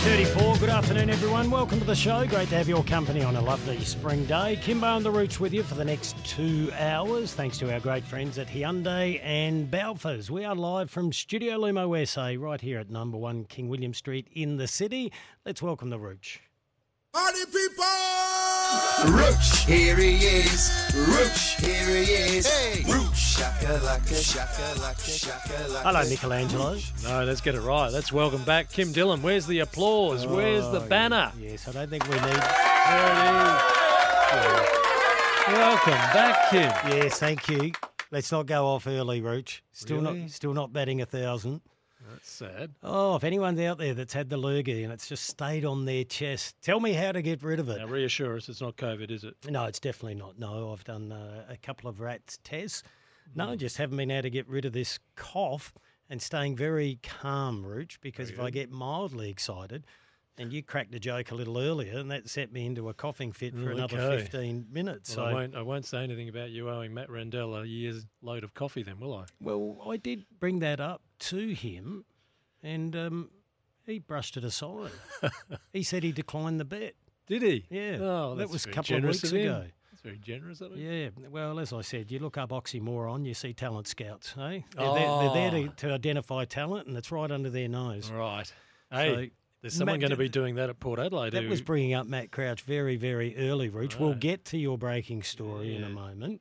3.34, good afternoon everyone. Welcome to the show. Great to have your company on a lovely spring day. Kimbo and The Roots with you for the next two hours. Thanks to our great friends at Hyundai and Balfours. We are live from Studio Lumo SA right here at number one King William Street in the city. Let's welcome The Rooch. Party people! Rooch, here he is. Rooch, here he is. Hey! Rooch, shaka laka, shaka laka, shaka laka. Hello, Michelangelo. No, let's get it right. Let's welcome back Kim Dillon. Where's the applause? Where's the Oh, banner? Yes, I don't think we need. There it is. Welcome back, Kim. Yes, thank you. Let's not go off early, Rooch. Still Really? not, still not batting a thousand. That's sad. Oh, if anyone's out there that's had the lurgy and it's just stayed on their chest, tell me how to get rid of it. Now reassure us, it's not COVID, is it? No, it's definitely not. No, I've done uh, a couple of rats tests. No, Mm. just haven't been able to get rid of this cough and staying very calm, Rooch, because if I get mildly excited, and you cracked a joke a little earlier, and that set me into a coughing fit for Mm, another 15 minutes. Well, I so, won't. I won't say anything about you owing Matt Rendell a year's load of coffee, then, will I? well, I did bring that up to him, and um, he brushed it aside. he said he declined the bet. Did he? Yeah, Oh, that was a couple of weeks of ago. That's very generous of him. Yeah, well, as I said, you look up oxymoron, you see talent scouts, eh? They're, there, they're there to, Oh. to identify talent, and it's right under their nose. Right. Hey, So, there's someone Matt going to be doing that at Port Adelaide. That who- was bringing up Matt Crouch very, very early, Rooch. We'll get to your breaking story in a moment.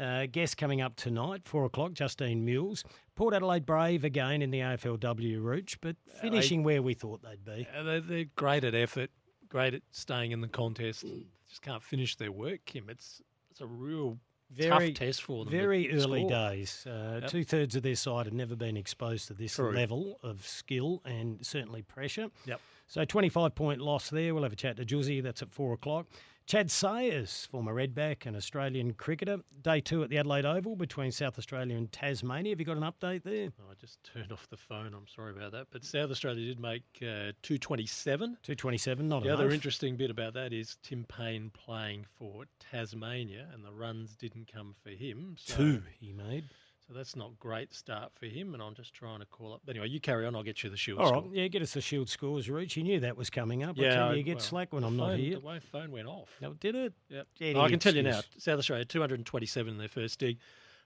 Uh, guest coming up tonight, four o'clock, Justine Mules. Port Adelaide Brave again in the AFLW, Rooch, but finishing where we thought they'd be. Uh, they're, they're great at effort, great at staying in the contest. Just can't finish their work, Kim. It's it's a real Very, tough test for them. Very early score. days. Uh, Yep. Two thirds of their side have never been exposed to this True. level of skill and certainly pressure. Yep. So 25 point loss there. We'll have a chat to Juicy. That's at four o'clock. Chad Sayers, former Redback and Australian cricketer. Day two at the Adelaide Oval between South Australia and Tasmania. Have you got an update there? Oh, I just turned off the phone. I'm sorry about that. But South Australia did make uh, 227. 227, not a. The enough. other interesting bit about that is Tim Paine playing for Tasmania, and the runs didn't come for him. So, Two he made. So that's not great start for him. And I'm just trying to call up. Anyway, you carry on. I'll get you the shield All right, score. yeah, get us the Shield scores, Rooch. You knew that was coming up. Yeah, I- you, get well, slack when I'm not here. The way phone went off. No, did it? Yep. Any Oh, I can tell you now. South Australia 227 in their first dig.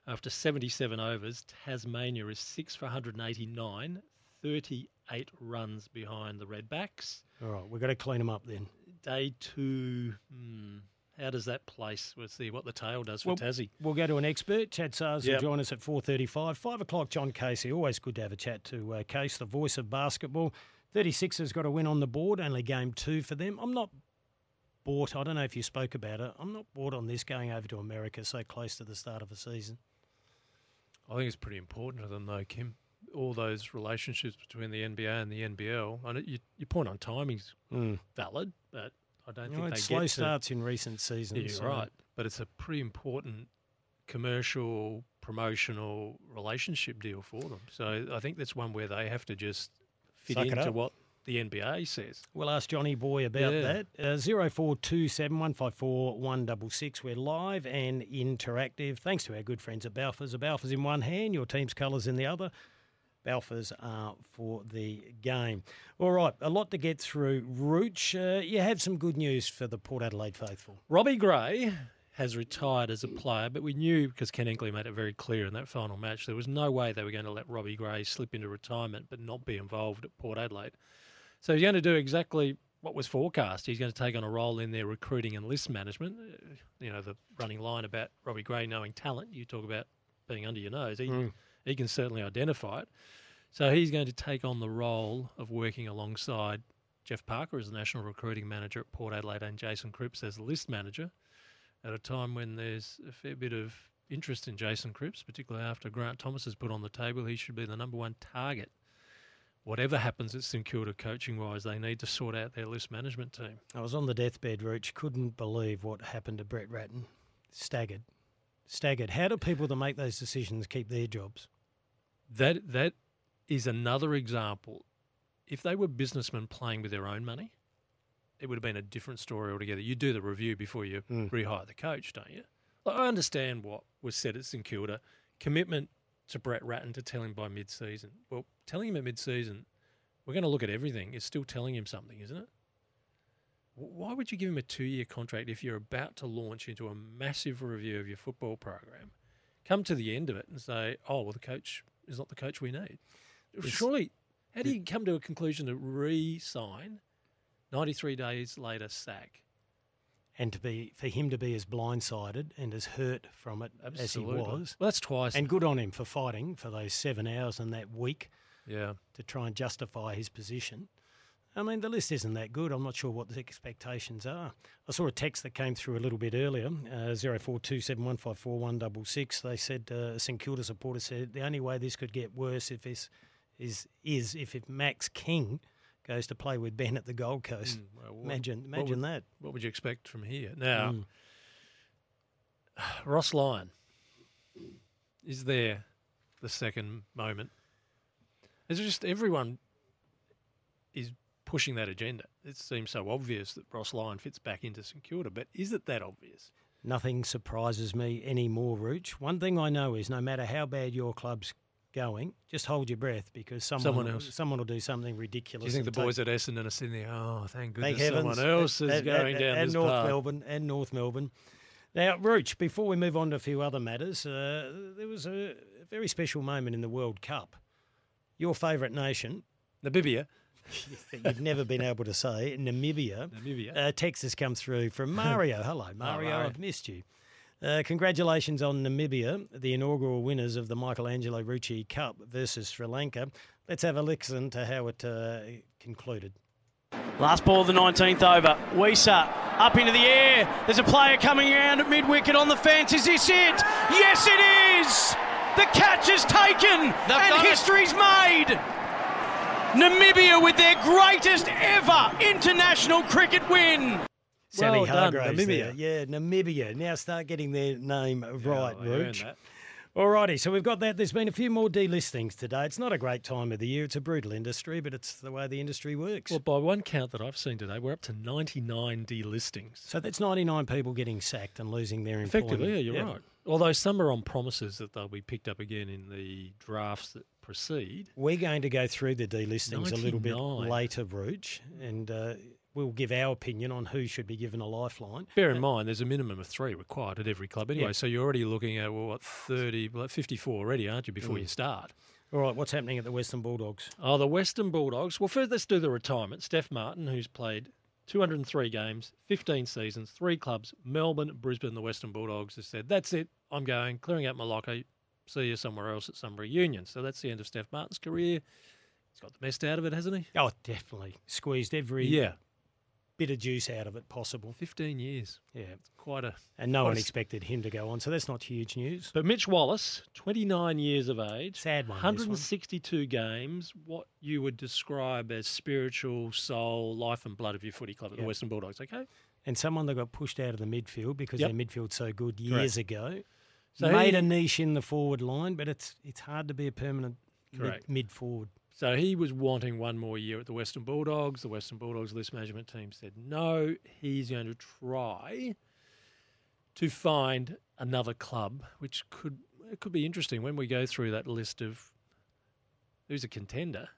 After 77 overs, Tasmania is six for 189, 38 runs behind the Redbacks. All right, we've got to clean them up then. Day two. Hmm, how does that place? We'll see what the tail does for Well, Tassie. We'll go to an expert. Chad Sayers Yep. will join us at 4.35. 5 o'clock, John Casey. Always good to have a chat to uh, Case, the voice of basketball. 36ers got a win on the board, only game two for them. I'm not bought, I don't know if you spoke about it, I'm not bought on this going over to America so close to the start of a season. I think it's pretty important to them, though, Kim. All those relationships between the NBA and the NBL. I know you, your point on timing's Mm. valid, but I don't You think they slow get to- starts in recent seasons. Yeah, right. But it's a pretty important commercial, promotional relationship deal for them. So I think that's one where they have to just fit Suck into what the NBA says. We'll ask Johnny Boy about Yeah. that. Uh, 0427 154 166. We're live and interactive. Thanks to our good friends at Balfours. Balfours in one hand, your team's colours in the other. Balfours are for the game. All right, a lot to get through. Rooch, uh, you have some good news for the Port Adelaide faithful. Robbie Gray has retired as a player, but we knew because Ken Hinkley made it very clear in that final match there was no way they were going to let Robbie Gray slip into retirement but not be involved at Port Adelaide. So he's going to do exactly what was forecast. He's going to take on a role in their recruiting and list management. Uh, You know, the running line about Robbie Gray knowing talent. You talk about being under your nose. He, Mm. He can certainly identify it. So he's going to take on the role of working alongside Jeff Parker as the national recruiting manager at Port Adelaide and Jason Cripps as the list manager at a time when there's a fair bit of interest in Jason Cripps, particularly after Grant Thomas has put on the table. He should be the number one target. Whatever happens at St Kilda coaching wise, they need to sort out their list management team. I was on the deathbed, Rooch. Couldn't believe what happened to Brett Ratten. Staggered. Staggered. How do people that make those decisions keep their jobs? That that is another example. If they were businessmen playing with their own money, it would have been a different story altogether. You do the review before you Mm. rehire the coach, don't you? Like, I understand what was said at St Kilda. Commitment to Brett Ratten to tell him by mid-season. Well, telling him at mid-season, we're going to look at everything. Is still telling him something, isn't it? Why would you give him a two-year contract if you're about to launch into a massive review of your football program? Come to the end of it and say, "Oh, well, the coach is not the coach we need." It's- Surely, how do you come to a conclusion to re-sign? Ninety-three days later, sack. And to be for him to be as blindsided and as hurt from it as he was. Well, that's twice. And good on him for fighting for those seven hours and that week Yeah. to try and justify his position. I mean, the list isn't that good. I'm not sure what the expectations are. I saw a text that came through a little bit earlier, uh, 0427154166. They said, uh, a St Kilda supporter said, the only way this could get worse if this is, is if, if Max King goes to play with Ben at the Gold Coast. Mm, well, what- imagine what imagine would- that. What would you expect from here? Now, Mm. Ross Lyon, is there the second moment? It's just everyone is pushing that agenda. It seems so obvious that Ross Lyon fits back into St Kilda, but is it that obvious? Nothing surprises me anymore, Rooch. One thing I know is no matter how bad your club's going, just hold your breath because someone, Someone will- else. someone will do something ridiculous. Do you think the boys at Essendon are sitting there? Oh, thank goodness Thank someone else is and- going and- down and this North path. Melbourne and North Melbourne. Now, Rooch, before we move on to a few other matters, uh, there was a very special moment in the World Cup. Your favourite nation, Namibia. That you've never been able to say, Namibia. Namibia. Uh, text has come through from Mario. Hello, Mario. Mario. I've missed you. Uh, congratulations on Namibia, the inaugural winners of the Michelangelo Rucci Cup versus Sri Lanka. Let's have a listen to how it uh, concluded. Last ball of the 19th over. Wiese up into the air. There's a player coming around at mid wicket on the fence. Is this it? Yes, it is! The catch is taken and history's made! Namibia with their greatest ever international cricket win. Sally Well done, Hargraves Namibia. there. Yeah, Namibia. Now start getting their name right, they earned Rooch. Alrighty, so we've got that. There's been a few more delistings today. It's not a great time of the year. It's a brutal industry, but it's the way the industry works. Well, by one count that I've seen today, we're up to 99 delistings. so that's 99 people getting sacked and losing their employment. Effectively, yeah, you're Yeah. right. Although some are on promises that they'll be picked up again in the drafts that precede. We're going to go through the delistings a little bit later, Brooch, and uh, we'll give our opinion on who should be given a lifeline. Bear in mind, there's a minimum of three required at every club anyway. Yeah. So you're already looking at, well, what, 30, like 54 already, aren't you, before Mm. you start? All right, what's happening at the Western Bulldogs? Oh, the Western Bulldogs. Well, first, let's do the retirement. Steph Martin, who's played 203 games, 15 seasons, three clubs, Melbourne, Brisbane, the Western Bulldogs, has said, that's it, I'm going, clearing out my locker, see you somewhere else at some reunion. So that's the end of Steph Martin's career. He's got the best out of it, hasn't he? Oh, definitely. Squeezed every Yeah. bit of juice out of it possible. 15 years. Yeah. It's quite a. And no one a- expected him to go on, so that's not huge news. But Mitch Wallis, 29 years of age, Sad one, this one. 162 games, what you would describe as spiritual soul, life and blood of your footy club at the Western Bulldogs, okay? And someone that got pushed out of the midfield because Yep. their midfield's so good years ago. So made he- a niche in the forward line, but it's it's hard to be a permanent mid, mid forward. So he was wanting one more year at the Western Bulldogs. The Western Bulldogs list management team said no. He's going to try to find another club, which could it could be interesting when we go through that list of who's a contender.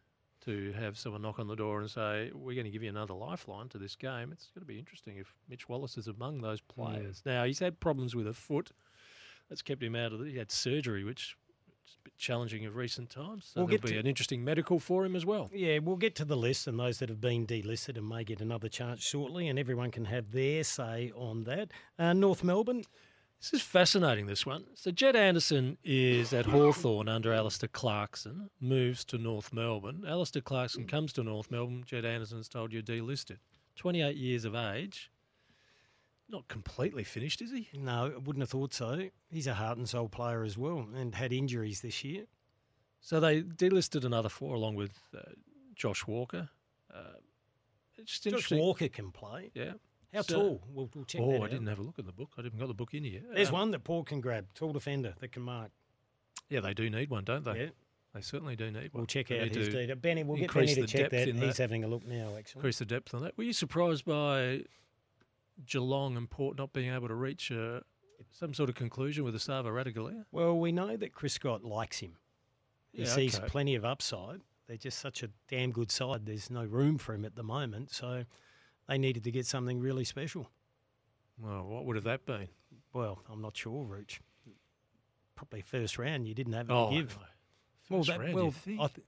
to have someone knock on the door and say, "We're going to give you another lifeline to this game." It's going to be interesting if Mitch Wallis is among those mm. players. Now he's had problems with a foot that's kept him out of. The, he had surgery, which is a bit challenging of recent times. So We'll there'll get be to- an interesting medical for him as well. Yeah, we'll get to the list and those that have been delisted and may get another chance shortly, and everyone can have their say on that. Uh, North Melbourne, This is fascinating, this one. So, Jed Anderson is at Hawthorn under Alastair Clarkson, moves to North Melbourne. Alastair Clarkson comes to North Melbourne. Jed Anderson's told you delisted. 28 years of age. Not completely finished, is he? no, I wouldn't have thought so. He's a heart and soul player as well and had injuries this year. So, they delisted another four along with uh, Josh Walker. Uh, it's just Josh. Walker can play. Yeah. How So- tall? We'll, we'll check oh, that I out. didn't have a look at the book. I didn't got the book in here. There's Um, one that Paul can grab, tall defender that can mark. Yeah, they do need one, don't they? Yeah. They certainly do need one. We'll check They out need his data. Benny, we'll get increase Benny to check that. in He's having a look now, actually. increase the depth on that. Were you surprised by Geelong and Port not being able to reach uh, some sort of conclusion with Esava Ratugolea? Well, we know that Chris Scott likes him. He Yeah, sees okay. plenty of upside. They're just such a damn good side. There's no room for him at the moment. So they needed to get something really special. Well, what would have that been? Well, I'm not sure, Rooch. Probably first round. You didn't have Oh, to give. Well, that, round, well, think? I, th-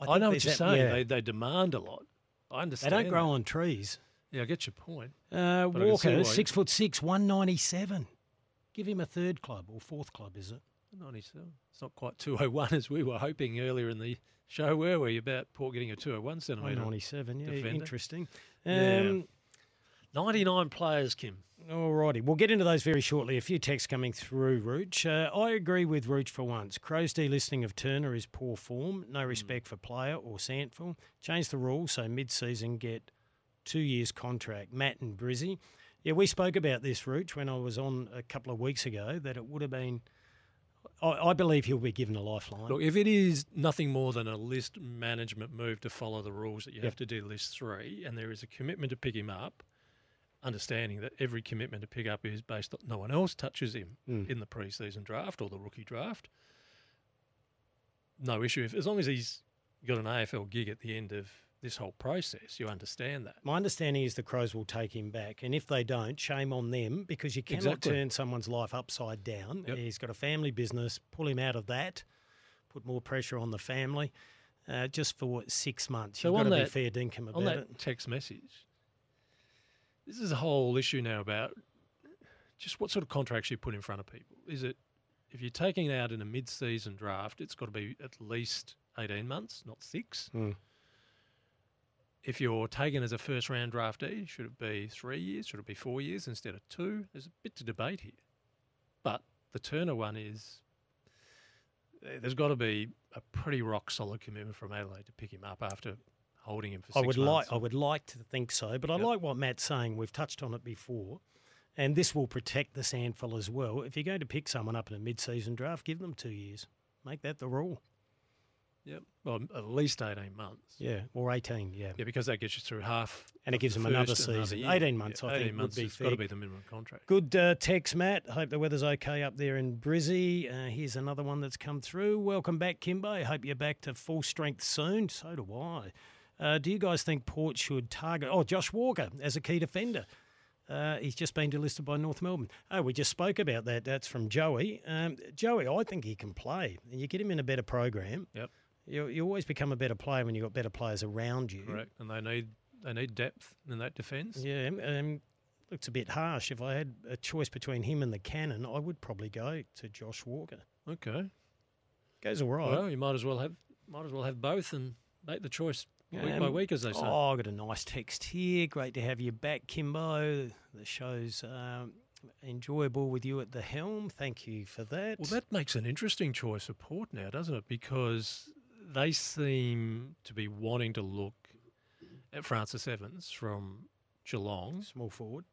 I, think know what you're that- saying. yeah. They, they demand a lot. I understand. They don't grow that. on trees. Yeah, I get your point. Uh, But I can see why Walker, six foot six, one ninety seven. Give him a third club or fourth club, is it? 97. It's not quite 201 as we were hoping earlier in the show, were we? About Port getting a 201 centimetre. 197, yeah, defender. interesting. Yeah. Um, 99 players, Kim. Alrighty, we'll get into those very shortly. A few texts coming through, Rooch. Uh, I agree with Rooch for once. Crow's delisting of Turner is poor form, no respect for player or SANFL. Change the rules so mid-season get two years contract. Matt and Brizzy. Yeah, we spoke about this, Rooch, when I was on a couple of weeks ago, that it would have been. I, I believe he'll be given a lifeline. Look, if it is nothing more than a list management move to follow the rules that you Yep. have to do list three, and there is a commitment to pick him up, understanding that every commitment to pick up is based on no one else touches him Mm. in the preseason draft or the rookie draft. No issue. If as long as he's got an AFL gig at the end of this whole process, you understand that. My understanding is the Crows will take him back, and if they don't, shame on them because you cannot Exactly. turn someone's life upside down. Yep. He's got a family business. Pull him out of that. Put more pressure on the family. Uh, just for six months, So you've got to be fair dinkum about on that it. text message, this is a whole issue now about just what sort of contracts you put in front of people. Is it if you're taking it out in a mid-season draft, it's got to be at least eighteen months, not six. Mm. If you're taken as a first-round draftee, should it be three years? Should it be four years instead of two? There's a bit to debate here, but the Turner one is. eh, There's got to be a pretty rock solid commitment from Adelaide to pick him up after holding him for I six would months. like, I would like to think so, but I Yep. like what Matt's saying. We've touched on it before, and this will protect the SANFL as well. If you're going to pick someone up in a mid-season draft, give them two years. Make that the rule. Yep. Well, at least 18 months. Yeah, or 18, yeah. Yeah, because that gets you through half. And it gives the them another season. year. 18 months, Yeah, I think, 18 would months be has got to be the minimum contract. Good uh, text, Matt. Hope the weather's okay up there in Brizzy. Uh, here's another one that's come through. Welcome back, Kimbo. Hope you're back to full strength soon. So do I. Uh, do you guys think Port should target? Oh, Josh Walker as a key defender. Uh, he's just been delisted by North Melbourne. Oh, we just spoke about that. That's from Joey. Um, Joey, I think he can play, and you get him in a better program. Yep. You, you always become a better player when you've got better players around you. Correct. And they need they need depth in that defence. Yeah, um, looks a bit harsh. If I had a choice between him and the Cannon, I would probably go to Josh Walker. Okay. Goes all right. Well, you might as well have might as well have both and make the choice week by Um, week, as they say. Oh, I got a nice text here. Great to have you back, Kimbo. The show's um, enjoyable with you at the helm. Thank you for that. Well, that makes an interesting choice of Port now, doesn't it? Because they seem to be wanting to look at Francis Evans from Geelong. Small forward.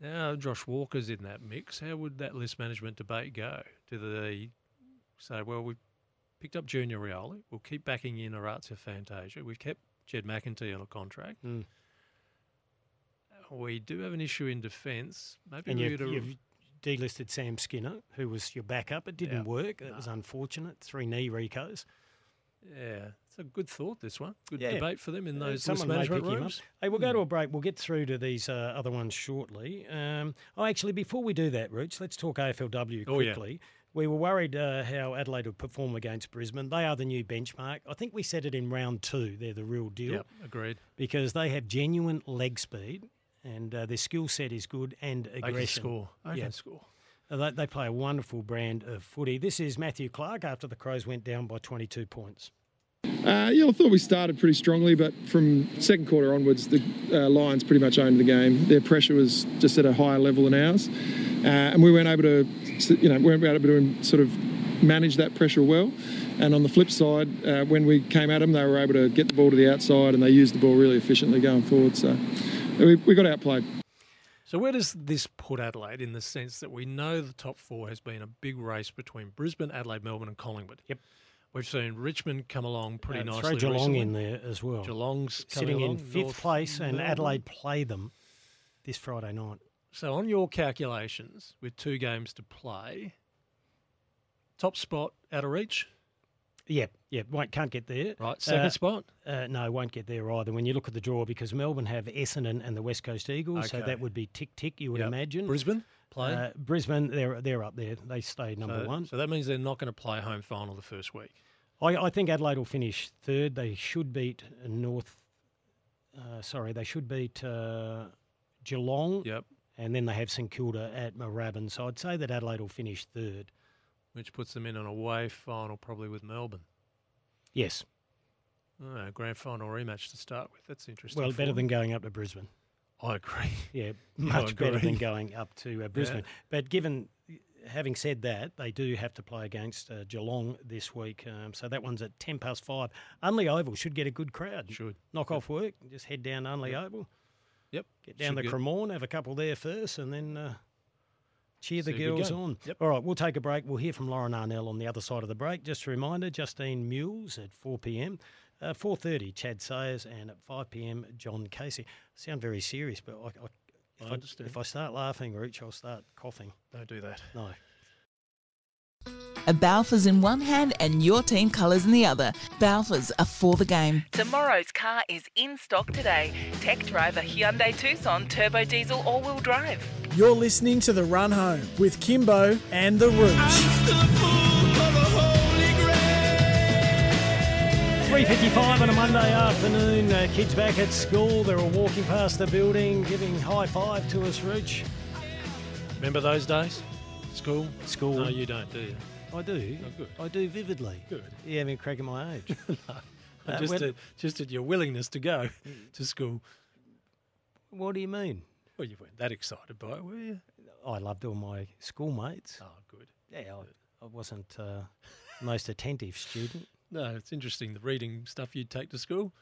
Now, Josh Walker's in that mix. How would that list management debate go? Do they say, well, we've picked up Junior Rioli, we'll keep backing in Orazio Fantasia, we've kept Jed McEntee on a contract. Mm. We do have an issue in defence. Maybe and you've, you've delisted Sam Skinner, who was your backup. It didn't Yeah. work. It was unfortunate. Three knee recos. Yeah, it's a good thought. This one, good Yeah. debate for them in Uh, those someone may management him up. rooms. Hey, we'll go to a break. We'll get through to these uh, other ones shortly. Um, oh, actually, before we do that, Rooch, let's talk AFLW Oh, yeah. quickly. We were worried uh, how Adelaide would perform against Brisbane. They are the new benchmark. I think we said it in round two. They're the real deal. Yep, agreed. Because they have genuine leg speed and uh, their skill set is good and They aggression. can score. They can score. Uh, They, they play a wonderful brand of footy. This is Matthew Clark after the Crows went down by 22 points. Uh, yeah, I thought we started pretty strongly, but from second quarter onwards, the uh, Lions pretty much owned the game. Their pressure was just at a higher level than ours, uh, and we weren't able to, you know, weren't able to sort of manage that pressure well. And on the flip side, uh, when we came at them, they were able to get the ball to the outside, and they used the ball really efficiently going forward. So we, we got outplayed. So where does this put Adelaide in the sense that we know the top four has been a big race between Brisbane, Adelaide, Melbourne, and Collingwood? Yep. We've seen Richmond come along pretty Uh, nicely. Throw Geelong recently. in there as well. Geelong's coming sitting in fifth North place, and Melbourne. Adelaide play them this Friday night. So on your calculations, with two games to play, top spot out of reach. Yep, yep. Won't, can't get there. Right, second Uh, spot? Uh, no, won't get there either. When you look at the draw, because Melbourne have Essendon and the West Coast Eagles, so that would be tick tick. You would Yep. imagine. Brisbane play. Uh, Brisbane, they're they're up there. They stay number so, one. So that means they're not going to play home final the first week. I, I think Adelaide will finish third. They should beat North. Uh, sorry, they should beat uh, Geelong. Yep. And then they have St Kilda at Moorabbin. So I'd say that Adelaide will finish third. Which puts them in an away final, probably with Melbourne. Yes. Oh, grand final rematch to start with. That's interesting. Well, better them. than going up to Brisbane. I agree. Yeah, Yeah, much better than going up to uh, Brisbane. But given, having said that, they do have to play against uh, Geelong this week. Um, so that one's at 10 past five. Unley Oval should get a good crowd. Should. Knock off work, just head down Unley. Oval. Yep. Get down Should the Cremorne, have a couple there first, and then uh, cheer the girls on. Yep. All right, we'll take a break. We'll hear from Lauren Arnell on the other side of the break. Just a reminder, Justine Mules at 4 p.m. Uh, 4.30, Chad Sayers, and at 5 p.m., John Casey. sound very serious, but I, I, if, I I, if I start laughing, Rich, I'll start coughing. Don't do that. No. A Balfour's in one hand and your team colours in the other. Balfour's are for the game. Tomorrow's car is in stock today. Tech driver Hyundai Tucson turbo diesel all-wheel drive. You're listening to The Run Home with Kimbo and The Rooch. 3.55 on a Monday afternoon. Uh, kids back at school. They're all walking past the building, giving high five to us, Rich. Remember those days? School? School. No, you don't, do you? I do. Oh, good. I do vividly. Good. You haven't cracking my age. Uh, just, when- at, just at your willingness to go to school. What do you mean? Well, you weren't that excited by it, were you? I loved all my schoolmates. Oh, good. Yeah, I, I wasn't uh, most attentive student. No, it's interesting the reading stuff you'd take to school.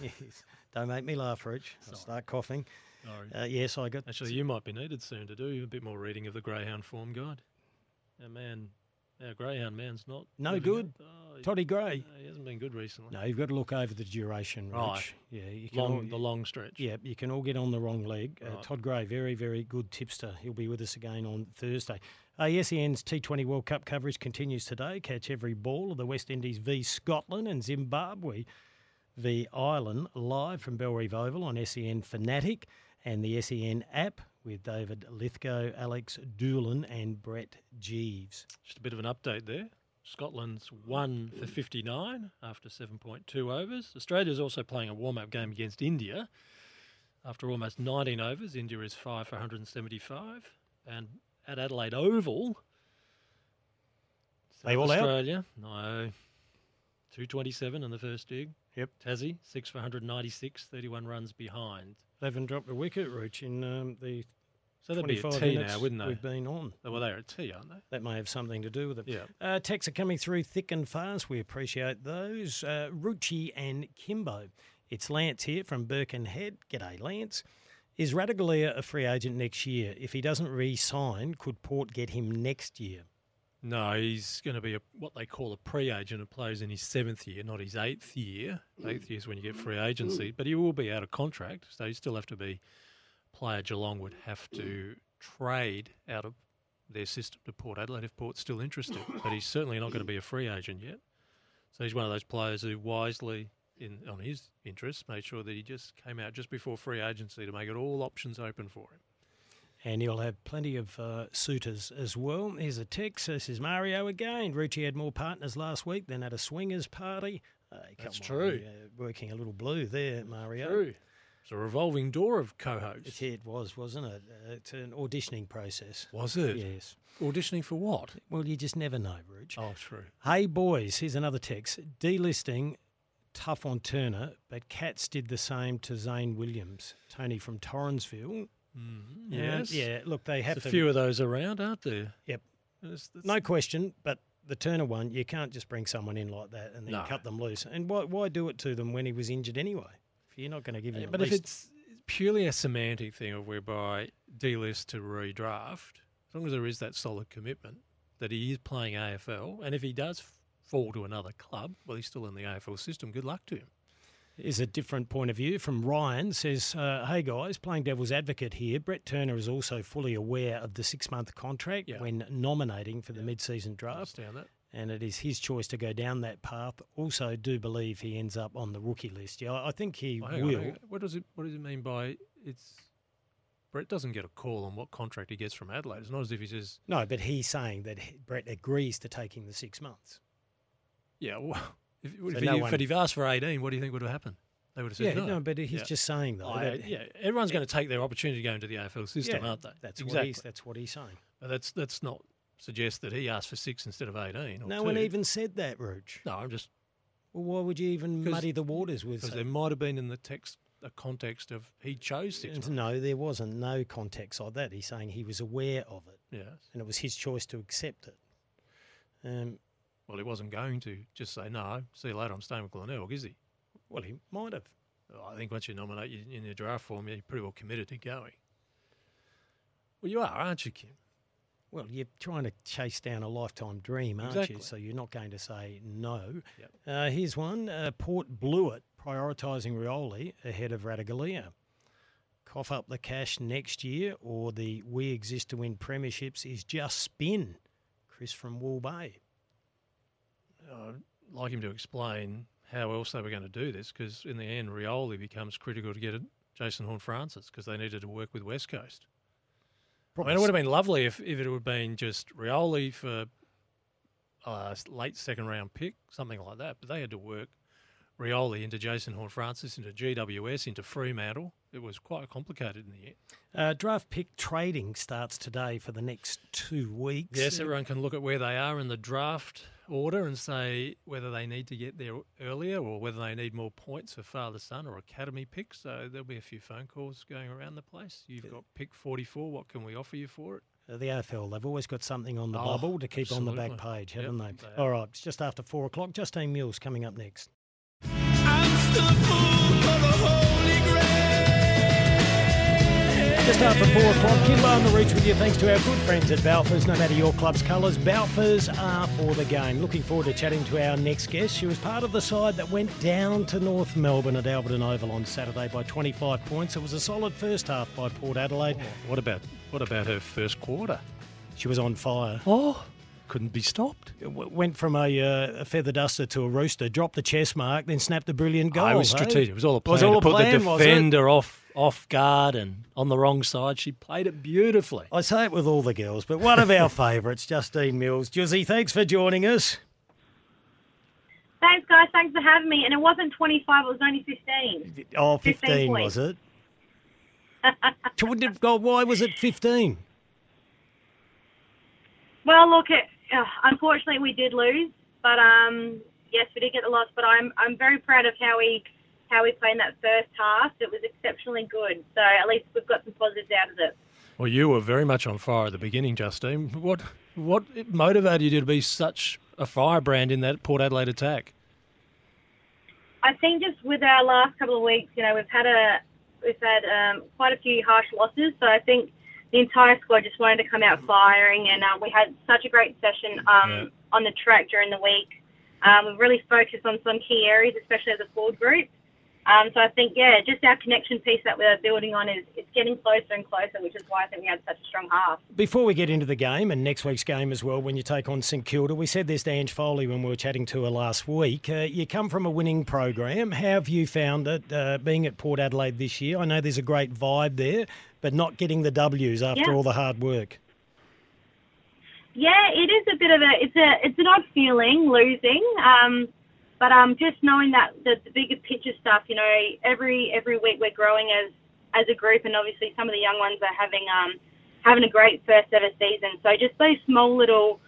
yes. Don't make me laugh, Rich. I'll start coughing. Sorry. Uh, yes, I got. Actually, you might be needed soon to do a bit more reading of the Greyhound Form Guide. Our man, our Greyhound man's not No good. Oh, Toddy Gray. no, he hasn't been good recently. No, you've got to look over the duration, Rich. Right. Yeah, you can Long, all, the long stretch. Yeah, you can all get on the wrong leg. Uh, Todd Gray, very, very good tipster. He'll be with us again on Thursday. Uh, SEN's T20 World Cup coverage continues today. Catch every ball of the West Indies v Scotland and Zimbabwe v Ireland live from Bellerive Oval on SEN Fanatic and the SEN app with David Lithgow, Alex Doolan, and Brett Geeves. Just a bit of an update there. Scotland's won for 59 after 7.2 overs. Australia's also playing a warm up game against India. After almost 19 overs, India is 5 for 175. And at Adelaide Oval, They South all out? Australia, no. 227 in the first dig. Yep. Tassie, 6 for 196, 31 runs behind. 11 dropped a wicket, Rich, in um, the So that'd be a 25 T now, wouldn't they? We've been on. Oh, Well, they're a T, aren't they? That may have something to do with it. Yeah. Uh, texts are coming through thick and fast. We appreciate those. Uh, Rucci and Kimbo. It's Lance here from Birkenhead. G'day, Lance. Is Ratugolea a free agent next year? If he doesn't re-sign, could Port get him next year? No, he's going to be a, what they call a pre-agent and plays in his seventh year, not his eighth year. Mm. Eighth year is when you get free agency, mm. but he will be out of contract, so you still have to be. Player Geelong would have to mm. trade out of their system to Port Adelaide if Port's still interested, but he's certainly not going to be a free agent yet. So he's one of those players who wisely, in on his interests, made sure that he just came out just before free agency to make it all options open for him. And you'll have plenty of uh, suitors as well. Here's a text. This is Mario again. Rucci had more partners last week than at a swingers party. Uh, That's come true. Uh, working a little blue there, Mario. True. It's a revolving door of co-hosts. It was, wasn't it? Uh, it's an auditioning process. Was it? Yes. Auditioning for what? Well, you just never know, Ruch. Oh, true. Hey, boys, here's another text. Delisting, tough on Turner, but Cats did the same to Zane Williams. Tony from Torrensville. Mm, Yeah, yes. yeah. Look, they have There's to. a few of those around, aren't there? Yep. That's- that's- No question, but the Turner one, you can't just bring someone in like that and then No. cut them loose. And why, why do it to them when he was injured anyway? If you're not going to give him Yeah, but if it's purely a semantic thing of whereby delist to redraft, as long as there is that solid commitment that he is playing AFL, and if he does fall to another club, well, he's still in the AFL system. Good luck to him. Is a different point of view from Ryan. Says, uh, "Hey guys, playing devil's advocate here. Brett Turner is also fully aware of the six-month contract Yeah. when nominating for the mid-season draft, Understand that? and it is his choice to go down that path. Also, do believe he ends up on the rookie list. Yeah, I think he on, will. on. What does it? What does it mean by it's? Brett doesn't get a call on what contract he gets from Adelaide. It's not as if he says, No, but he's saying that Brett agrees to taking the six months. "Yeah, well, if, So if, no he, one- if he'd asked for eighteen, what do you think would have happened?" They would have said Yeah, no. no, but he's Yeah. just saying though. I- that- yeah, everyone's going to take their opportunity to go into the AFL system, Yeah, aren't they? That's what exactly. he's. That's what he's saying. But that's that's not suggest that he asked for six instead of eighteen. Or No two. one even said that, Rooch. No, I'm just Well, why would you even muddy the waters with? because there might have been in the text a context of he chose six. months. No, there wasn't no context like that. He's saying he was aware of it, Yes. and it was his choice to accept it. Um, Well, he wasn't going to just say no. See you later. I'm staying with Glenelg, is he? well, he might have. I think once you nominate you in your draft form, you're pretty well committed to going. Well, you are, aren't you, Kim? Well, you're trying to chase down a lifetime dream, aren't Exactly. you? So you're not going to say no. Yep. Uh, here's one: uh, Port Blewett prioritising Rioli ahead of Ratugolea. Cough up the cash next year, or the we exist to win premierships is just spin. Chris from Wool Bay. I'd like him to explain how else they were going to do this because in the end, Rioli becomes critical to get it, Jason Horne-Francis because they needed to work with West Coast. I mean, it would have been lovely if, if it would have been just Rioli for a late second round pick, something like that. But they had to work Rioli into Jason Horne-Francis, into GWS, into Fremantle. It was quite complicated in the end. Uh, draft pick trading starts today for the next two weeks. Yes, everyone can look at where they are in the draft order and say whether they need to get there earlier or whether they need more points for father son or academy picks. So there'll be a few phone calls going around the place. You've got pick 44. What can we offer you for it? Uh, the AFL, they've always got something on the Oh, bubble to keep on the back page, haven't they? they. All right, it's just after four o'clock. Justine Mules coming up next. Just after four o'clock, Kimbo on the reach with you. Thanks to our good friends at Balfours. No matter your club's colours, Balfours are for the game. Looking forward to chatting to our next guest. She was part of the side that went down to North Melbourne at Alberton Oval on Saturday by 25 points. It was a solid first half by Port Adelaide. What about what about her first quarter? She was on fire. Oh, couldn't be stopped. Went from a, uh, a feather duster to a rooster, dropped the chest mark, then snapped a brilliant goal. Oh, it was strategic. It was all a plan Was all to a put plan, the was it? defender off off guard and on the wrong side. She played it beautifully. I say it with all the girls, but one of our favourites, Justine Mules. Juzzy, thanks for joining us. Thanks, guys. Thanks for having me. And it wasn't 25, it was only 15. Oh, 15 15, was it? So what did- God, Why was it 15? Well, look, it, uh, unfortunately, we did lose. But um, yes, we did get the loss. But I'm I'm very proud of how we how we played in that first half. It was exceptionally good. So at least we've got some positives out of it. Well, you were very much on fire at the beginning, Justine. What what motivated you to be such a firebrand in that Port Adelaide attack? I think just with our last couple of weeks, you know, we've had a we've had um, quite a few harsh losses. So I think the entire squad just wanted to come out firing, and uh, we had such a great session um, Yeah. on the track during the week. Um, we've really focused on some key areas, especially as a forward group. Um, so I think, yeah, just our connection piece that we're building on is it's getting closer and closer, which is why I think we had such a strong half. Before we get into the game and next week's game as well, when you take on St Kilda, we said this to Ange Foley when we were chatting to her last week. Uh, you come from a winning program. How have you found it uh, being at Port Adelaide this year? I know there's a great vibe there, but not getting the W's after Yeah. all the hard work. Yeah, it is a bit of a it's a it's an odd feeling losing. Um, but um, just knowing that the, the bigger picture stuff, you know, every every week we're growing as as a group, and obviously some of the young ones are having um having a great first ever season. So just those small little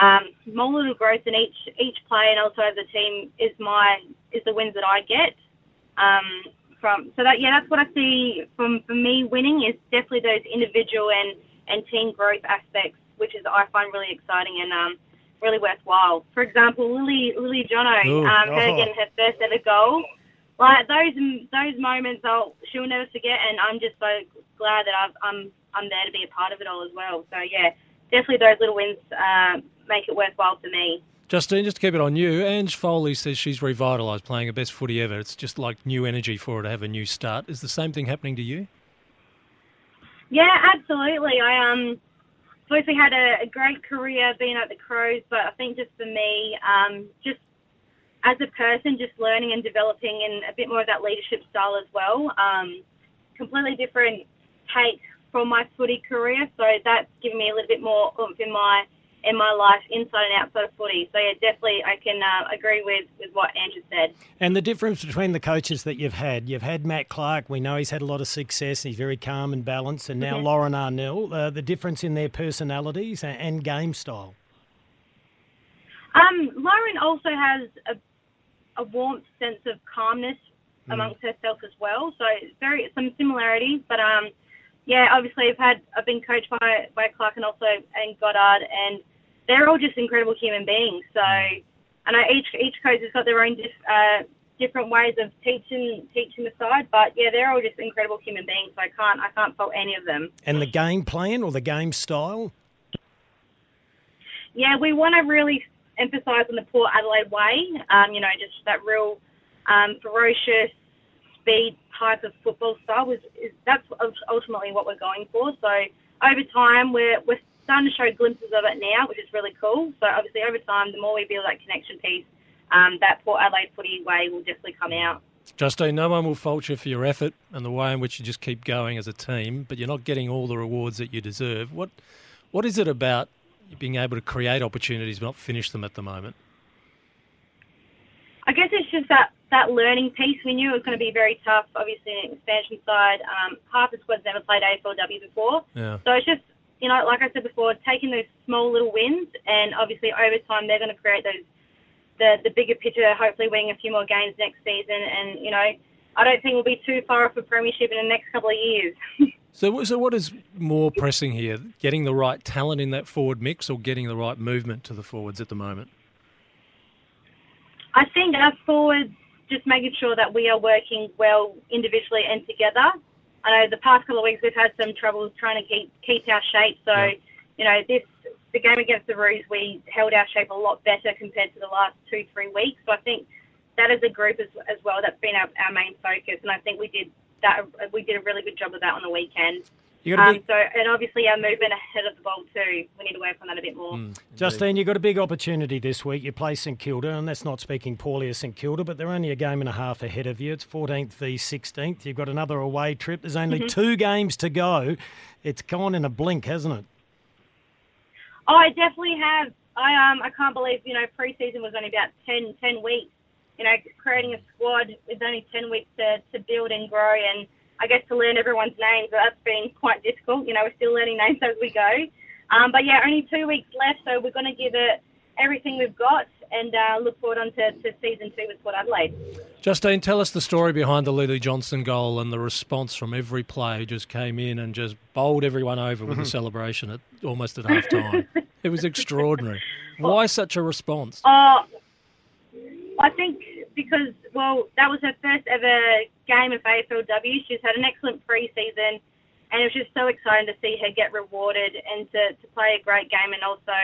um, small little growth in each each play and also as a team is my is the wins that I get. Um, from so that yeah, that's what I see from for me winning is definitely those individual and and team growth aspects, which is I find really exciting and um, really worthwhile. For example, Lily Lily Jono, Ooh. um, her Oh. getting her first ever goal. Like those those moments, I'll she'll never forget, and I'm just so glad that I've, I'm I'm there to be a part of it all as well. So yeah, definitely those little wins uh, make it worthwhile for me. Justine, just to keep it on you, Ange Foley says she's revitalised playing her best footy ever. It's just like new energy for her to have a new start. Is the same thing happening to you? Yeah, absolutely. I um obviously had a, a great career being at the Crows, but I think just for me, um, just as a person, just learning and developing in a bit more of that leadership style as well. Um, completely different take from my footy career, so that's given me a little bit more oomph in my in my life inside and outside of footy. So yeah, definitely I can uh, agree with with what Andrew said. And the difference between the coaches that you've had, you've had Matt Clark. We know he's had a lot of success. He's very calm and balanced. And now Mhm. Lauren Arnell. Uh, the difference in their personalities and, and game style. Um, Lauren also has a, a warmth sense of calmness amongst herself as well. So it's very some similarities, but um, yeah, obviously I've had I've been coached by by Clark and also and Goddard, and they're all just incredible human beings. So I know each each coach has got their own dif- uh, different ways of teaching teaching the side, but yeah, they're all just incredible human beings. So I can't I can't fault any of them. And the game plan or the game style? Yeah, we want to really emphasise on the Port Adelaide way. Um, you know, just that real um, ferocious speed type of football style is, is that's ultimately what we're going for. So over time, we're we're starting to show glimpses of it now, which is really cool. So obviously, over time, the more we build that connection piece, um, that Port Adelaide footy way will definitely come out. Justine, no one will fault you for your effort and the way in which you just keep going as a team, but you're not getting all the rewards that you deserve. What What is it about being able to create opportunities but not finish them at the moment? I guess it's just that, that learning piece. We knew it was going to be very tough, obviously, in the expansion side. Um, half the squad's never played AFLW before. Yeah. So it's just, you know, like I said before, taking those small little wins, and obviously over time they're going to create those, the, the bigger picture, hopefully winning a few more games next season. And, you know, I don't think we'll be too far off a premiership in the next couple of years. So, so what is more pressing here? Getting the right talent in that forward mix or getting the right movement to the forwards at the moment? I think us forwards just making sure that we are working well individually and together. I know the past couple of weeks we've had some trouble trying to keep keep our shape. So, you know, this the game against the Roos we held our shape a lot better compared to the last two three weeks. So I think that as a group as, as well that's been our, our main focus, and I think we did that we did a really good job of that on the weekend. You got a Um, big- so and obviously our movement ahead of the ball too. We need to work on that a bit more. Justine, you've got a big opportunity this week. You play St Kilda, and that's not speaking poorly of St Kilda, but they're only a game and a half ahead of you. It's 14th v 16th. You've got another away trip. There's only Mhm. two games to go. It's gone in a blink, hasn't it? Oh, I definitely have. I um I can't believe you know preseason was only about 10, 10 weeks. You know, creating a squad with only ten weeks to, to build and grow, and I guess to learn everyone's names. But that's been quite difficult. You know, we're still learning names as we go. Um, but yeah, only two weeks left, so we're going to give it everything we've got, and uh, look forward on to, to season two with Port Adelaide. Justine, tell us the story behind the Lily Johnson goal and the response from every player who just came in and just bowled everyone over with the Mhm. celebration at almost at half time. it was extraordinary. Why such a response? Oh, I think because well, that was her first ever game of AFLW. She's had an excellent pre-season, and it was just so exciting to see her get rewarded and to, to play a great game, and also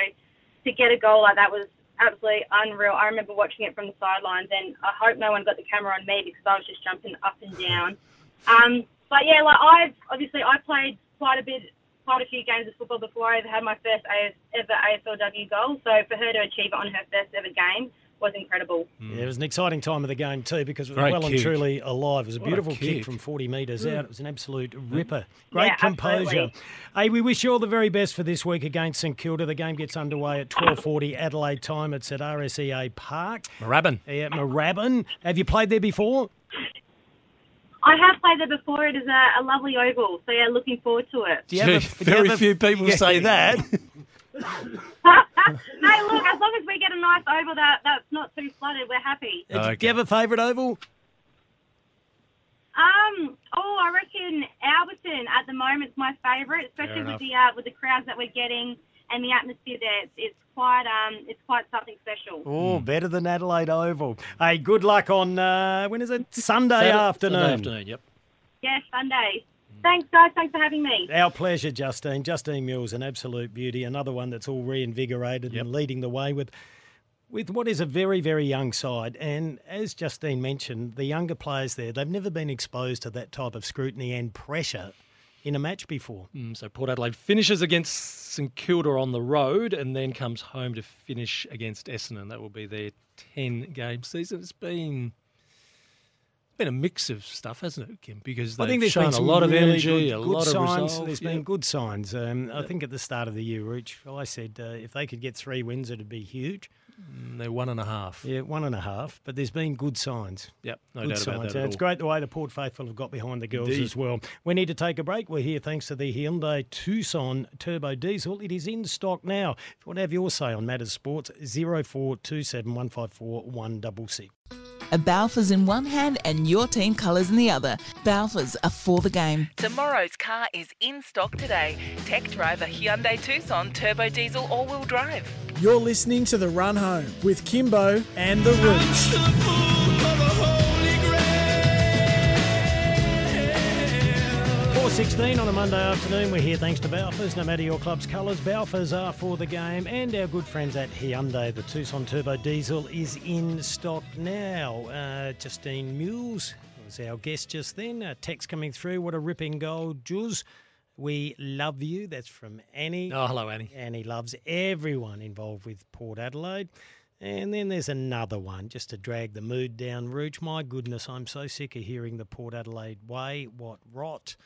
to get a goal like that was absolutely unreal. I remember watching it from the sidelines, and I hope no one got the camera on me because I was just jumping up and down. Um, but yeah, like I've obviously I played quite a bit, quite a few games of football before I ever had my first ever AFLW goal. So for her to achieve it on her first ever game was incredible. Yeah, it was an exciting time of the game too because it was Great well and truly alive. It was a What a beautiful kick. kick. from 40 metres Mm. out. It was an absolute ripper. Great Yeah, composure. absolutely. Hey, we wish you all the very best for this week against St Kilda. The game gets underway at 12:40 Adelaide time. It's at RSEA Park. Moorabbin. Yeah, Moorabbin. Have you played there before? I have played there before. It is a, a lovely oval, so yeah, looking forward to it. Do you have a- do you Very have a- few people Yeah. say that. hey, look, as long as we get a nice oval that that's not too flooded, we're happy. Do you have a favourite oval? Um, oh, I reckon Alberton at the moment's my favourite, especially with the uh, with the crowds that we're getting and the atmosphere there. It's, it's quite um, it's quite something special. Oh, better than Adelaide Oval. Hey, good luck on uh, when is it? Sunday Saturday- afternoon. Sunday afternoon, yep. Yeah, Sunday. Thanks, guys. Thanks for having me. Our pleasure, Justine. Justine Mules, an absolute beauty. Another one that's all reinvigorated and leading the way with with what is a very, very young side. And as Justine mentioned, the younger players there, they've never been exposed to that type of scrutiny and pressure in a match before. Mm, so Port Adelaide finishes against St Kilda on the road and then comes home to finish against Essendon. That will be their 10 game season. It's been been a mix of stuff, hasn't it, Kim? Because they've I think there's shown been a lot of really energy, good, a good lot signs. of resolve. There's yeah. been good signs. Um, I think at the start of the year, Rich, I said uh, if they could get three wins, it'd be huge. Mm, They're one and a half. Yeah, one and a half. But there's been good signs. Yep, no good doubt signs. about that. And at it's all. great the way the Port Faithful have got behind the girls Indeed. as well. We need to take a break. We're here thanks to the Hyundai Tucson Turbo Diesel. It is in stock now. If you want to have your say on matters sports, 0427 154 166. A Balfours in one hand and your team colours in the other. Balfours are for the game. Tomorrow's car is in stock today. Tech driver Hyundai Tucson Turbo Diesel All Wheel Drive. You're listening to The Run Home with Kimbo and The Rooch. 416 on a Monday afternoon. We're here thanks to Balfours. No matter your club's colours, Balfours are for the game. And our good friends at Hyundai, the Tucson Turbo Diesel, is in stock now. Uh, Justine Mules was our guest just then. A text coming through. What a ripping goal, Jules. We love you. That's from Annie. Oh, hello, Annie. Annie loves everyone involved with Port Adelaide. And then there's another one just to drag the mood down, Rooch. My goodness, I'm so sick of hearing the Port Adelaide way. What rot.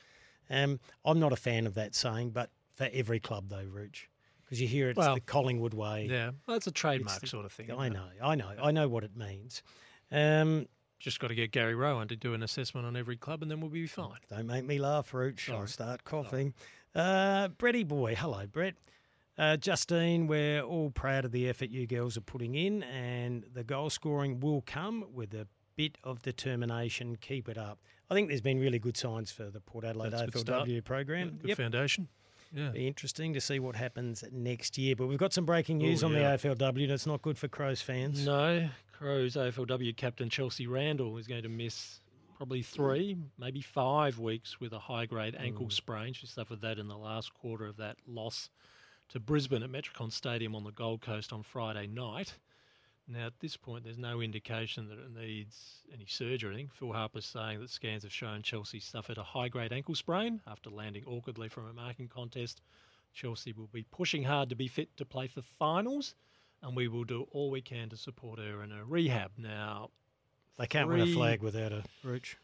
Um, I'm not a fan of that saying, but for every club though, Rooch, because you hear it's Well, the Collingwood way. Yeah, well, it's a trademark the- sort of thing. I know, I know, I know what it means. Um, Just got to get Gary Rowan to do an assessment on every club, and then we'll be fine. Don't make me laugh, Rooch. I'll start coughing. Uh, Bretty boy, hello, Brett. Uh, Justine, we're all proud of the effort you girls are putting in, and the goal scoring will come with a bit of determination. Keep it up. I think there's been really good signs for the Port Adelaide That's. AFLW program. Yeah, good foundation. Yeah. Be interesting to see what happens next year. But we've got some breaking news Oh, on yeah. the AFLW, and it's not good for Crows fans. No, Crows AFLW captain Chelsea Randall is going to miss probably three, maybe five weeks with a high grade ankle Mm. sprain. She suffered that in the last quarter of that loss to Brisbane at Metricon Stadium on the Gold Coast on Friday night. Now, at this point, there's no indication that it needs any surgery. or anything. Phil Harper's saying that scans have shown Chelsea suffered a high grade ankle sprain after landing awkwardly from a marking contest. Chelsea will be pushing hard to be fit to play for finals, and we will do all we can to support her in her rehab. Now, They can't win a three- flag without a Rooch.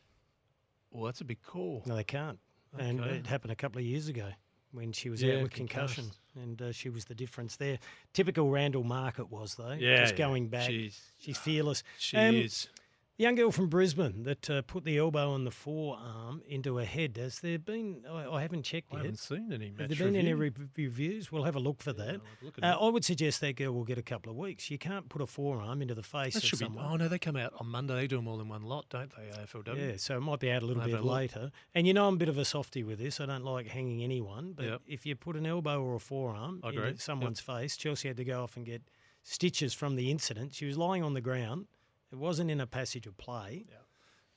Well, that's a big call. No, they can't. And Okay. it happened a couple of years ago when she was Yeah, out with concussion, concussed. and uh, she was the difference there. Typical Randall Market was though. Yeah, just yeah. going back. She's- she's fearless. She Um, is. The young girl from Brisbane that uh, put the elbow on the forearm into her head. Has there been? I, I haven't checked I yet. haven't seen any Have there been any review. re- reviews? We'll have a look for that. look Uh. I would suggest that girl will get a couple of weeks. You can't put a forearm into the face That of should be. someone. Oh no, they come out on Monday. They do them all in one lot, don't they? AFLW. Yeah, so it might be out a little I'll bit a later. And you know I'm a bit of a softy with this. I don't like hanging anyone. But Yep. if you put an elbow or a forearm I into someone's face, Chelsea had to go off and get stitches from the incident. She was lying on the ground. It wasn't in a passage of play.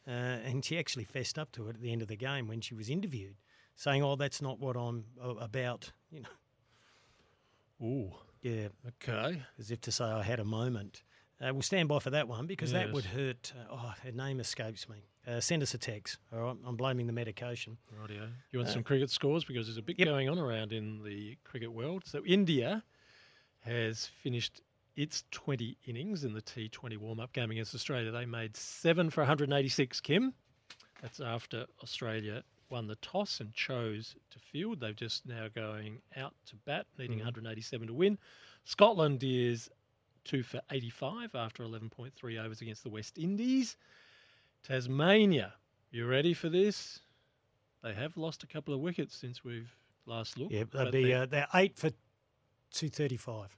Uh, and she actually fessed up to it at the end of the game when she was interviewed, saying, "Oh, that's not what I'm uh, about." You know. Ooh. Yeah. Okay. As if to say I had a moment. Uh, we'll stand by for that one because that would hurt. Uh, oh, her name escapes me. Uh, send us a text. All right. I'm blaming the medication. Rightio. You want Uh, some cricket scores because there's a bit Yep. going on around in the cricket world. So India has finished its 20 innings in the T20 warm-up game against Australia. They made seven for 186. Kim, that's after Australia won the toss and chose to field. They've just now going out to bat, needing Mhm. 187 to win. Scotland is two for 85 after 11.3 overs against the West Indies. Tasmania, you ready for this? They have lost a couple of wickets since we've last looked. Yeah, they'd be they're uh, they're eight for two thirty five.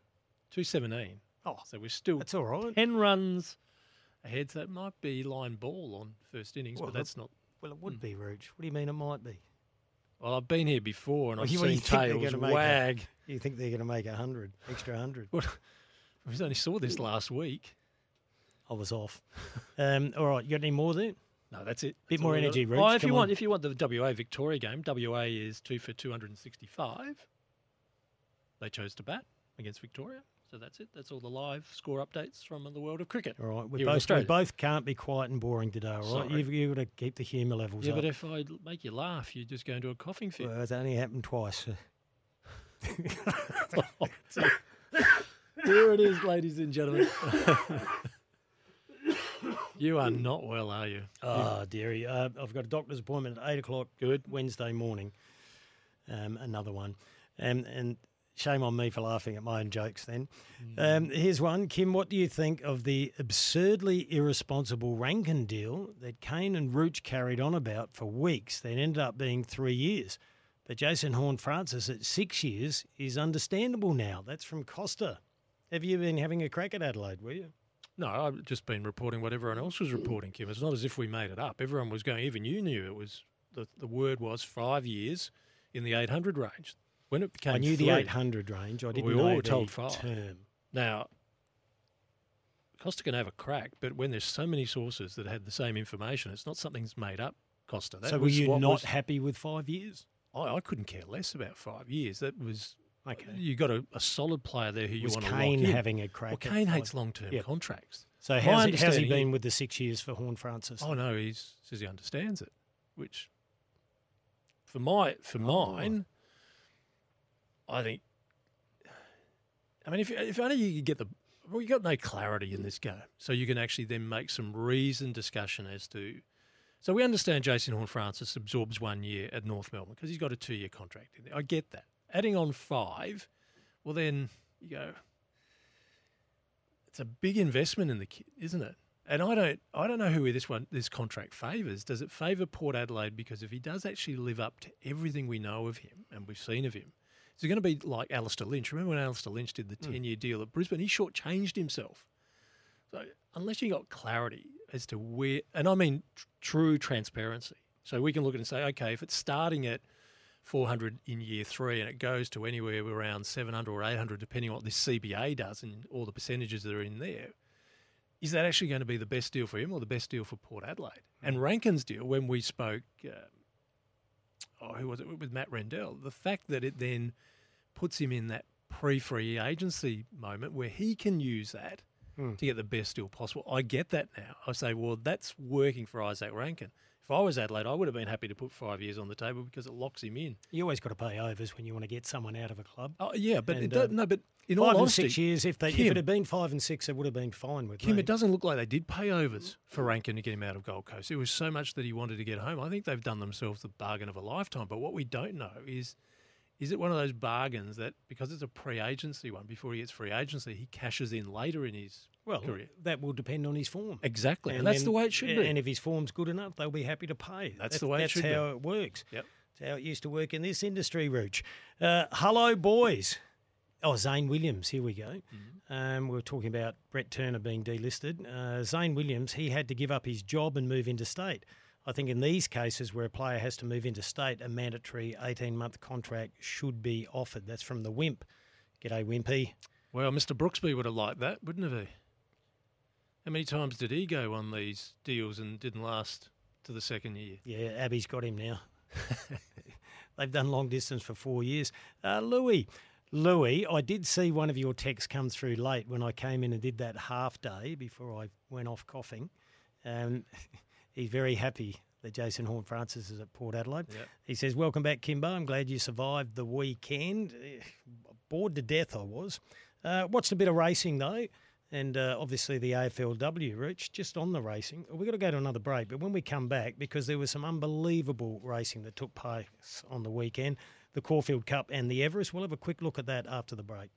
217. Oh, so we're still that's all right. 10 runs ahead. So it might be line ball on first innings, Well, but that's not. Well, it would be, Rooch. What do you mean it might be? Well, I've been here before and Well, I've you- seen tails gonna a- wag. you think they're going to make a hundred extra hundred? What? We only saw this last week. I was off. Um, all right, you got any more there? No, that's it. Bit That's more all we got. energy. Oh, if Come you on. want, if you want the WA Victoria game, WA is two for 265. They chose to bat against Victoria, so that's it. That's all the live score updates from the world of cricket. All right, we both, we both can't be quiet and boring today, all right? Sorry. You've, you've got to keep the humour levels up. Yeah, up. but if I make you laugh, you just go into a coughing fit. Well, it's only happened twice. Here it is, ladies and gentlemen. you are not well, are you? Oh, dearie. Uh, I've got a doctor's appointment at 8 o'clock Good Wednesday morning. Um, another one. Um, and shame on me for laughing at my own jokes then. Um, here's one. Kim, what do you think of the absurdly irresponsible Rankine deal that Kane and Rooch carried on about for weeks that ended up being three years? But Jason Horne-Francis at six years is understandable now. That's from Costa. Have you been having a crack at Adelaide, were you? No, I've just been reporting what everyone else was reporting, Kim. It's not as if we made it up. Everyone was going, even you knew it was, the, the word was five years in the 800 range. When it became I knew the 800 range. I didn't we know all were the told five. term. Now, Costa can have a crack, but when there's so many sources that had the same information, it's not something that's made up, Costa. That so were you not was- happy with five years? I, I couldn't care less about five years. That was Okay. You got a, a solid player there who you Was want to Kane lock in. having a crack Well, Kane hates long-term Yep. contracts. So how's, he, how's he been with the six years for Horne-Francis? Oh no, he says he understands it. Which, for my for Oh. mine, I think. I mean, if if only you could get the well, you got no clarity in this game, so you can actually then make some reasoned discussion as to. So we understand Jason Horne-Francis absorbs one year at North Melbourne because he's got a two-year contract in there. I get that. Adding on five, well then you go. It's a big investment in the kid, isn't it? And I don't, I don't know who this one, this contract favours. Does it favour Port Adelaide because if he does actually live up to everything we know of him and we've seen of him, is it going to be like Alastair Lynch? Remember when Alastair Lynch did the Hmm. ten-year deal at Brisbane? He shortchanged himself. So unless you got clarity as to where, and I mean tr- true transparency, so we can look at it and say, okay, if it's starting at 400 in year three and it goes to anywhere around 700 or 800, depending on what this CBA does and all the percentages that are in there, is that actually going to be the best deal for him or the best deal for Port Adelaide? And Rankine's deal, when we spoke, um, oh, who was it, with Matt Rendell, the fact that it then puts him in that pre-free agency moment where he can use that Hmm. to get the best deal possible. I get that now. I say, well, that's working for Izak Rankine. If I was Adelaide, I would have been happy to put five years on the table because it locks him in. You always got to pay overs when you want to get someone out of a club. Oh yeah, but And, uh, no, but in five all and honesty, six years, if they if it had been five and six, it would have been fine with Kim, me. it doesn't look like they did pay overs for Rankine to get him out of Gold Coast. It was so much that he wanted to get home. I think they've done themselves the bargain of a lifetime. But what we don't know is, is it one of those bargains that because it's a pre-agency one, before he gets free agency, he cashes in later in his well, career? that will depend on his form. Exactly, and that's the way it should be. And if his form's good enough, they'll be happy to pay. That's the way it That's should be. how it works. Yep. That's how it used to work in this industry, Rooch. Uh, hello, boys. Oh, Zane Williams. Here we go. Mm-hmm. Um, we were talking about Brett Turner being delisted. Uh, Zane Williams, he had to give up his job and move interstate. I think in these cases where a player has to move interstate, a mandatory 18 month contract should be offered. That's from the Wimp. G'day, Wimpy. Well, Mr. Brooksby would have liked that, wouldn't he? How many times did he go on these deals and didn't last to the second year? Yeah, Abby's got him now. They've done long distance for four years. Uh, Louis, Louis, I did see one of your texts come through late when I came in and did that half day before I went off coughing. Um, he's very happy that Jason Horne-Francis is at Port Adelaide. Yep. He says, Welcome back, Kimbo. I'm glad you survived the weekend. Bored to death, I was. Uh, watched a bit of racing, though. And uh, obviously the AFLW, Rich, just on the racing. We've got to go to another break. But when we come back, because there was some unbelievable racing that took place on the weekend, the Caulfield Cup and the Everest, we'll have a quick look at that after the break.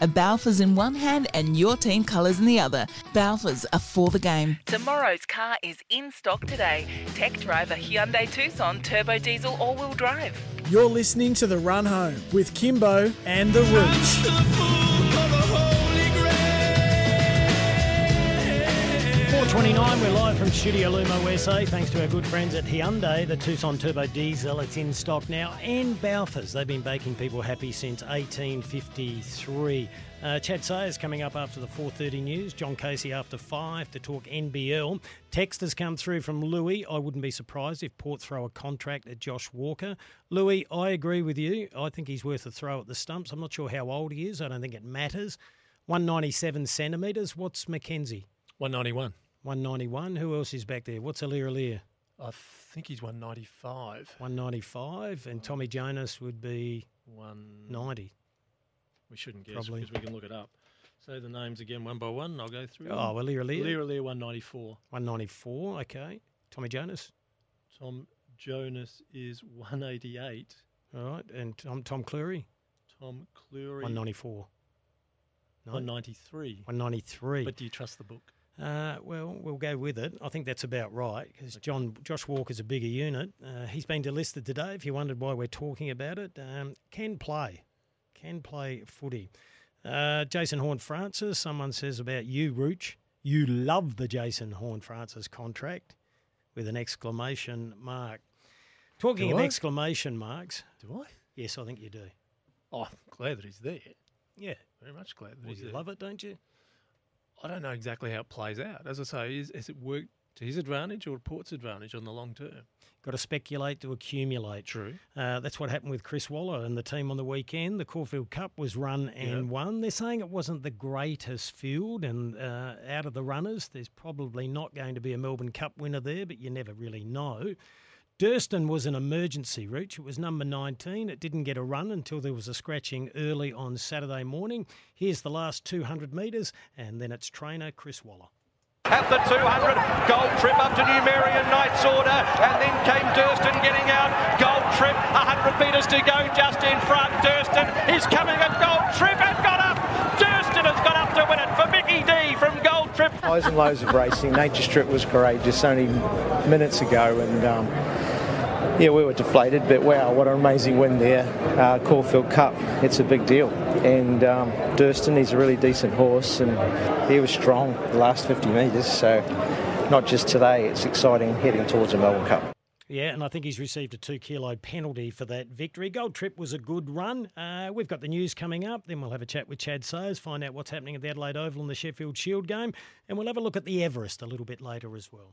A Balfours in one hand and your team colours in the other. Balfours are for the game. Tomorrow's car is in stock today. Tech driver Hyundai Tucson turbo diesel all-wheel drive. You're listening to The Run Home with Kimbo and The Rooch. 429, we're live from Studio Lumo USA. Thanks to our good friends at Hyundai, the Tucson Turbo Diesel. It's in stock now. And Balfours, they've been baking people happy since 1853. Uh, Chad Sayers coming up after the 4.30 news. John Casey after 5 to talk NBL. Text has come through from Louis. I wouldn't be surprised if Port throw a contract at Josh Walker. Louis, I agree with you. I think he's worth a throw at the stumps. I'm not sure how old he is. I don't think it matters. 197 centimetres. What's McKenzie? 191. 191. Who else is back there? What's Aliir Aliir? I think he's 195. 195. And Tommy Jonas would be 190. We shouldn't guess Probably. because we can look it up. Say the names again one by one. I'll go through. Oh. Aliir Aliir. Aliir Aliir 194. 194. Okay. Tommy Jonas. Tom Jonas is 188. All right. And Tom, Tom Clurey. Tom Clurey 194. No? 193. 193. But do you trust the book? Uh, well, we'll go with it. I think that's about right because John Josh Walker's a bigger unit. Uh, he's been delisted today. If you wondered why we're talking about it, um, can play, can play footy. Uh, Jason Horne-Francis. Someone says about you, Rooch. You love the Jason Horne-Francis contract with an exclamation mark. Talking Do of I? exclamation marks. Do I? Yes, I think you do. Oh, I'm glad that he's there. Yeah. Very much glad that Well, he's you there. love it, don't you? I don't know exactly how it plays out. As I say, is, has it worked to his advantage or Port's advantage on the long term? Got to speculate to accumulate. True. Uh, that's what happened with Chris Waller and the team on the weekend. The Caulfield Cup was run and won. They're saying it wasn't the greatest field, and uh, out of the runners, there's probably not going to be a Melbourne Cup winner there, but you never really know. Durston was an emergency reach. It was number 19. It didn't get a run until there was a scratching early on Saturday morning. Here's the last 200 metres, and then it's trainer Chris Waller. At the 200, Gold Trip up to Numerian Knight's Order, and then came Durston getting out. Gold Trip, 100 metres to go, just in front. Durston is coming at Gold Trip and got up. Durston has got up to win it for Mickey D from Gold Trip. Loads and loads of racing. Nature Strip was great just only minutes ago, and um, yeah, we were deflated, but wow, what an amazing win there. Uh, Caulfield Cup, it's a big deal. And um, Durston, he's a really decent horse, and he was strong the last 50 metres, so not just today, it's exciting heading towards the Melbourne Cup. Yeah, and I think he's received a two kilo penalty for that victory. Gold Trip was a good run. Uh, we've got the news coming up. Then we'll have a chat with Chad Sayers, find out what's happening at the Adelaide Oval and the Sheffield Shield game. And we'll have a look at the Everest a little bit later as well.